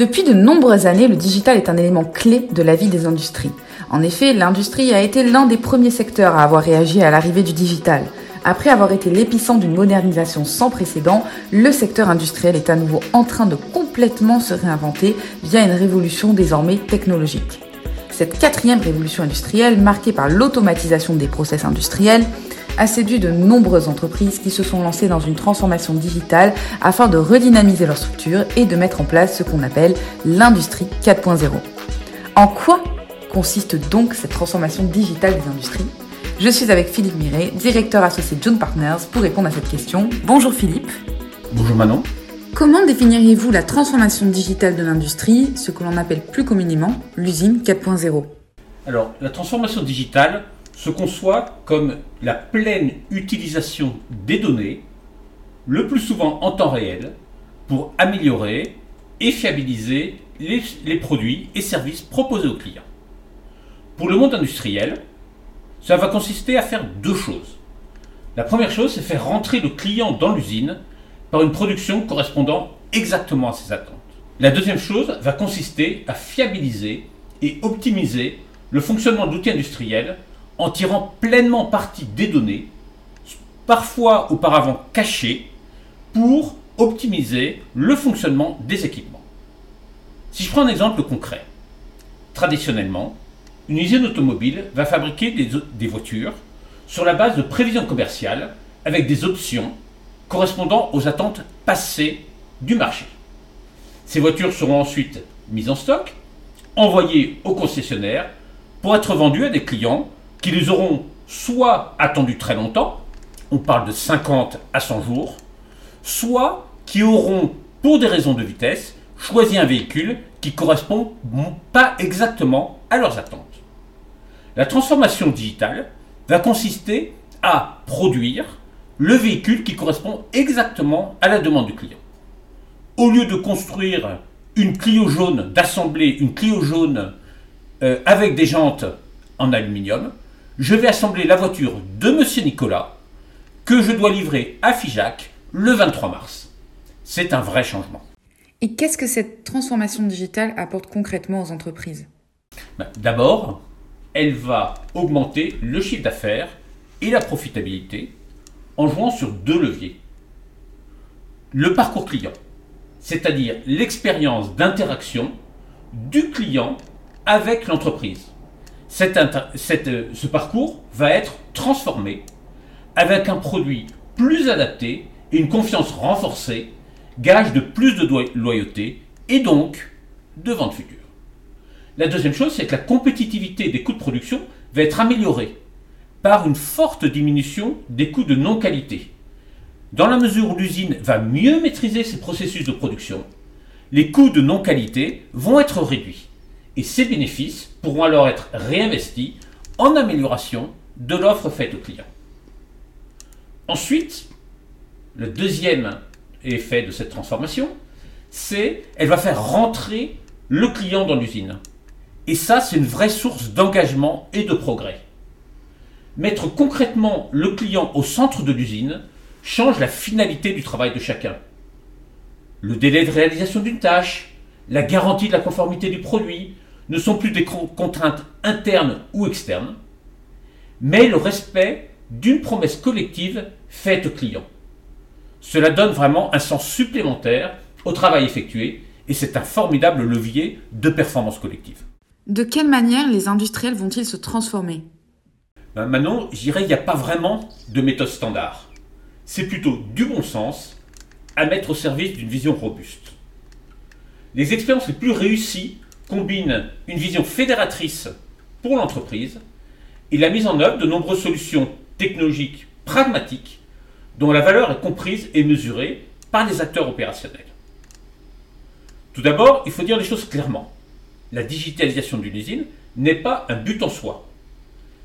Depuis de nombreuses années, le digital est un élément clé de la vie des industries. En effet, l'industrie a été l'un des premiers secteurs à avoir réagi à l'arrivée du digital. Après avoir été l'épicentre d'une modernisation sans précédent, le secteur industriel est à nouveau en train de complètement se réinventer via une révolution désormais technologique. Cette quatrième révolution industrielle, marquée par l'automatisation des process industriels, a séduit de nombreuses entreprises qui se sont lancées dans une transformation digitale afin de redynamiser leur structure et de mettre en place ce qu'on appelle l'industrie 4.0. En quoi consiste donc cette transformation digitale des industries? Je suis avec Philippe Miret, directeur associé John Partners, pour répondre à cette question. Bonjour Philippe. Bonjour Manon. Comment définiriez-vous la transformation digitale de l'industrie, ce que l'on appelle plus communément l'usine 4.0 Alors, la transformation digitale, se conçoit comme la pleine utilisation des données, le plus souvent en temps réel, pour améliorer et fiabiliser les, produits et services proposés aux clients. Pour le monde industriel, ça va consister à faire deux choses. La première chose, c'est faire rentrer le client dans l'usine par une production correspondant exactement à ses attentes. La deuxième chose va consister à fiabiliser et optimiser le fonctionnement de l'outil industriel en tirant pleinement parti des données, parfois auparavant cachées, pour optimiser le fonctionnement des équipements. Si je prends un exemple concret, traditionnellement, une usine automobile va fabriquer des, voitures sur la base de prévisions commerciales avec des options correspondant aux attentes passées du marché. Ces voitures seront ensuite mises en stock, envoyées au concessionnaire pour être vendues à des clients qui les auront soit attendus très longtemps, on parle de 50 à 100 jours, soit qui auront, pour des raisons de vitesse, choisi un véhicule qui correspond pas exactement à leurs attentes. La transformation digitale va consister à produire le véhicule qui correspond exactement à la demande du client. Au lieu de construire une Clio jaune, d'assembler une Clio jaune euh, avec des jantes en aluminium, je vais assembler la voiture de Monsieur Nicolas que je dois livrer à Figeac le 23 mars. C'est un vrai changement. Et qu'est-ce que cette transformation digitale apporte concrètement aux entreprises? Ben, D'abord, elle va augmenter le chiffre d'affaires et la profitabilité en jouant sur deux leviers. Le parcours client, c'est-à-dire l'expérience d'interaction du client avec l'entreprise ce parcours va être transformé avec un produit plus adapté et une confiance renforcée, gage de plus de loyauté et donc de vente future. La deuxième chose, c'est que la compétitivité des coûts de production va être améliorée par une forte diminution des coûts de non-qualité. Dans la mesure où l'usine va mieux maîtriser ses processus de production, les coûts de non-qualité vont être réduits et ces bénéfices pourront alors être réinvestis en amélioration de l'offre faite aux clients. Ensuite, le deuxième effet de cette transformation, c'est elle va faire rentrer le client dans l'usine. Et ça, c'est une vraie source d'engagement et de progrès. Mettre concrètement le client au centre de l'usine change la finalité du travail de chacun. Le délai de réalisation d'une tâche, la garantie de la conformité du produit, ne sont plus des contraintes internes ou externes, mais le respect d'une promesse collective faite au client. Cela donne vraiment un sens supplémentaire au travail effectué et c'est un formidable levier de performance collective. De quelle manière les industriels vont-ils se transformer? Ben Maintenant, j'irai, il n'y a pas vraiment de méthode standard. C'est plutôt du bon sens à mettre au service d'une vision robuste. Les expériences les plus réussies combine une vision fédératrice pour l'entreprise et la mise en œuvre de nombreuses solutions technologiques pragmatiques dont la valeur est comprise et mesurée par les acteurs opérationnels. Tout d'abord, il faut dire les choses clairement. La digitalisation d'une usine n'est pas un but en soi.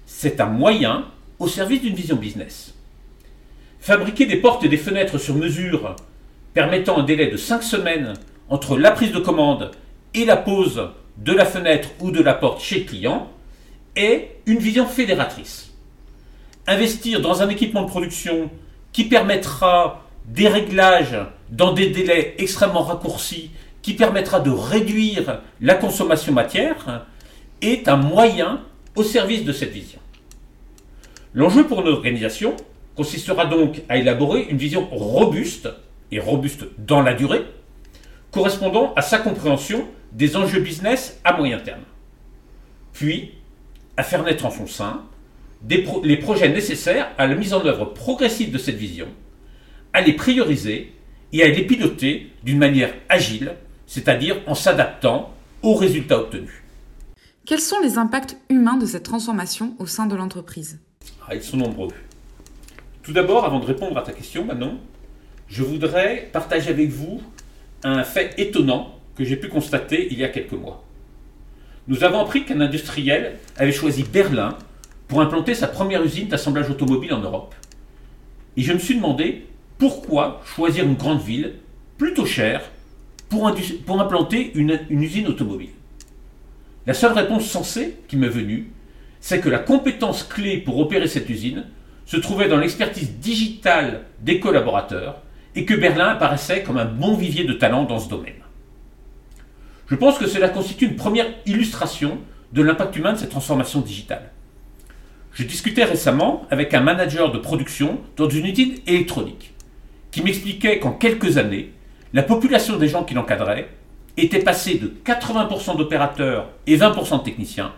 C'est un moyen au service d'une vision business. Fabriquer des portes et des fenêtres sur mesure permettant un délai de 5 semaines entre la prise de commande la pose de la fenêtre ou de la porte chez le client est une vision fédératrice. Investir dans un équipement de production qui permettra des réglages dans des délais extrêmement raccourcis, qui permettra de réduire la consommation matière est un moyen au service de cette vision. L'enjeu pour notre organisation consistera donc à élaborer une vision robuste, et robuste dans la durée, correspondant à sa compréhension des enjeux business à moyen terme. Puis, à faire naître en son sein les projets nécessaires à la mise en œuvre progressive de cette vision, à les prioriser et à les piloter d'une manière agile, c'est-à-dire en s'adaptant aux résultats obtenus. Quels sont les impacts humains de cette transformation au sein de l'entreprise? Ah, Ils sont nombreux. Tout d'abord, avant de répondre à ta question, Manon, je voudrais partager avec vous un fait étonnant que j'ai pu constater il y a quelques mois. Nous avons appris qu'un industriel avait choisi Berlin pour implanter sa première usine d'assemblage automobile en Europe. Et je me suis demandé pourquoi choisir une grande ville, plutôt chère, pour, implanter une, une usine automobile. La seule réponse sensée qui m'est venue, c'est que la compétence clé pour opérer cette usine se trouvait dans l'expertise digitale des collaborateurs et que Berlin apparaissait comme un bon vivier de talent dans ce domaine. Je pense que cela constitue une première illustration de l'impact humain de cette transformation digitale. Je discutais récemment avec un manager de production dans une usine électronique qui m'expliquait qu'en quelques années, la population des gens qui l'encadraient était passée de 80% d'opérateurs et 20% de techniciens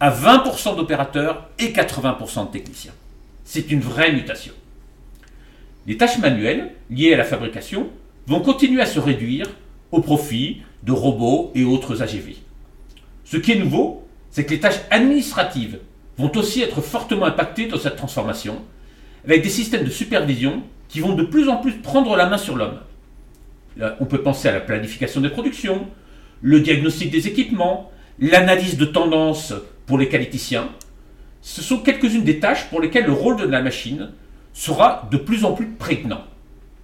à 20% d'opérateurs et 80% de techniciens. C'est une vraie mutation. Les tâches manuelles liées à la fabrication vont continuer à se réduire au profit de robots et autres AGV. Ce qui est nouveau, c'est que les tâches administratives vont aussi être fortement impactées dans cette transformation, avec des systèmes de supervision qui vont de plus en plus prendre la main sur l'homme. On peut penser à la planification des productions, le diagnostic des équipements, l'analyse de tendances pour les qualiticiens. Ce sont quelques-unes des tâches pour lesquelles le rôle de la machine sera de plus en plus prégnant.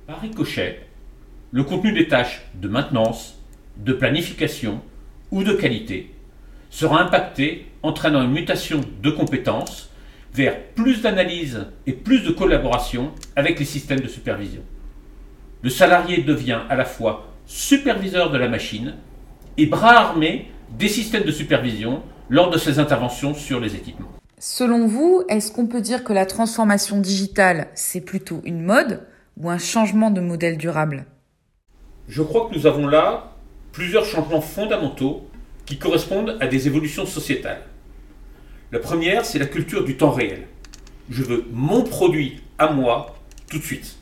Par ricochet, le contenu des tâches de maintenance, de planification ou de qualité sera impacté, entraînant une mutation de compétences vers plus d'analyse et plus de collaboration avec les systèmes de supervision. Le salarié devient à la fois superviseur de la machine et bras armé des systèmes de supervision lors de ses interventions sur les équipements. Selon vous, est-ce qu'on peut dire que la transformation digitale, c'est plutôt une mode ou un changement de modèle durable? Je crois que nous avons là plusieurs changements fondamentaux qui correspondent à des évolutions sociétales. La première, c'est la culture du temps réel. Je veux mon produit à moi tout de suite.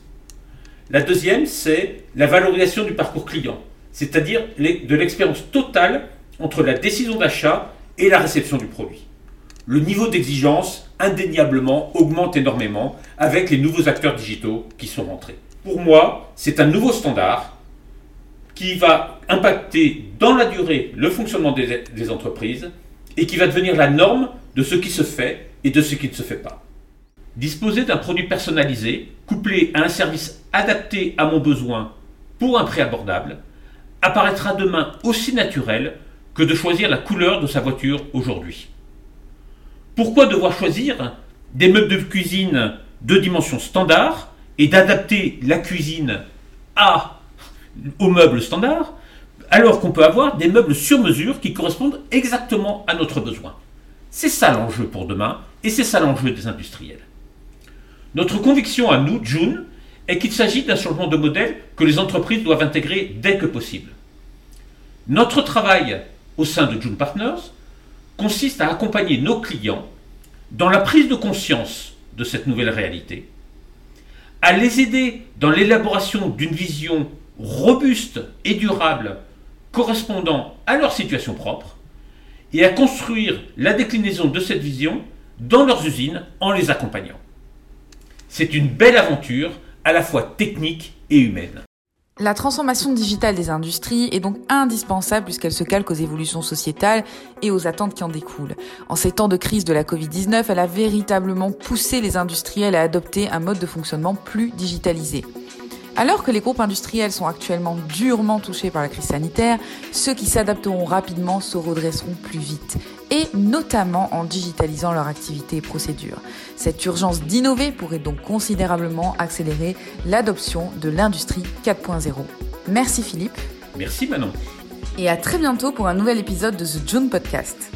La deuxième, c'est la valorisation du parcours client, c'est-à-dire de l'expérience totale entre la décision d'achat et la réception du produit. Le niveau d'exigence, indéniablement, augmente énormément avec les nouveaux acteurs digitaux qui sont rentrés. Pour moi, c'est un nouveau standard qui va impacter dans la durée le fonctionnement des, entreprises et qui va devenir la norme de ce qui se fait et de ce qui ne se fait pas. Disposer d'un produit personnalisé, couplé à un service adapté à mon besoin pour un prix abordable, apparaîtra demain aussi naturel que de choisir la couleur de sa voiture aujourd'hui. Pourquoi devoir choisir des meubles de cuisine de dimension standard et d'adapter la cuisine à, aux meubles standard alors qu'on peut avoir des meubles sur mesure qui correspondent exactement à notre besoin C'est ça l'enjeu pour demain et c'est ça l'enjeu des industriels. Notre conviction à nous, June, est qu'il s'agit d'un changement de modèle que les entreprises doivent intégrer dès que possible. Notre travail au sein de June Partners consiste à accompagner nos clients dans la prise de conscience de cette nouvelle réalité, à les aider dans l'élaboration d'une vision robuste et durable correspondant à leur situation propre, et à construire la déclinaison de cette vision dans leurs usines en les accompagnant. C'est une belle aventure à la fois technique et humaine. La transformation digitale des industries est donc indispensable puisqu'elle se calque aux évolutions sociétales et aux attentes qui en découlent. En ces temps de crise de la Covid-19, elle a véritablement poussé les industriels à adopter un mode de fonctionnement plus digitalisé. Alors que les groupes industriels sont actuellement durement touchés par la crise sanitaire, ceux qui s'adapteront rapidement se redresseront plus vite, et notamment en digitalisant leur activité et procédures. Cette urgence d'innover pourrait donc considérablement accélérer l'adoption de l'industrie 4.0. Merci Philippe. Merci Manon. Et à très bientôt pour un nouvel épisode de The June Podcast.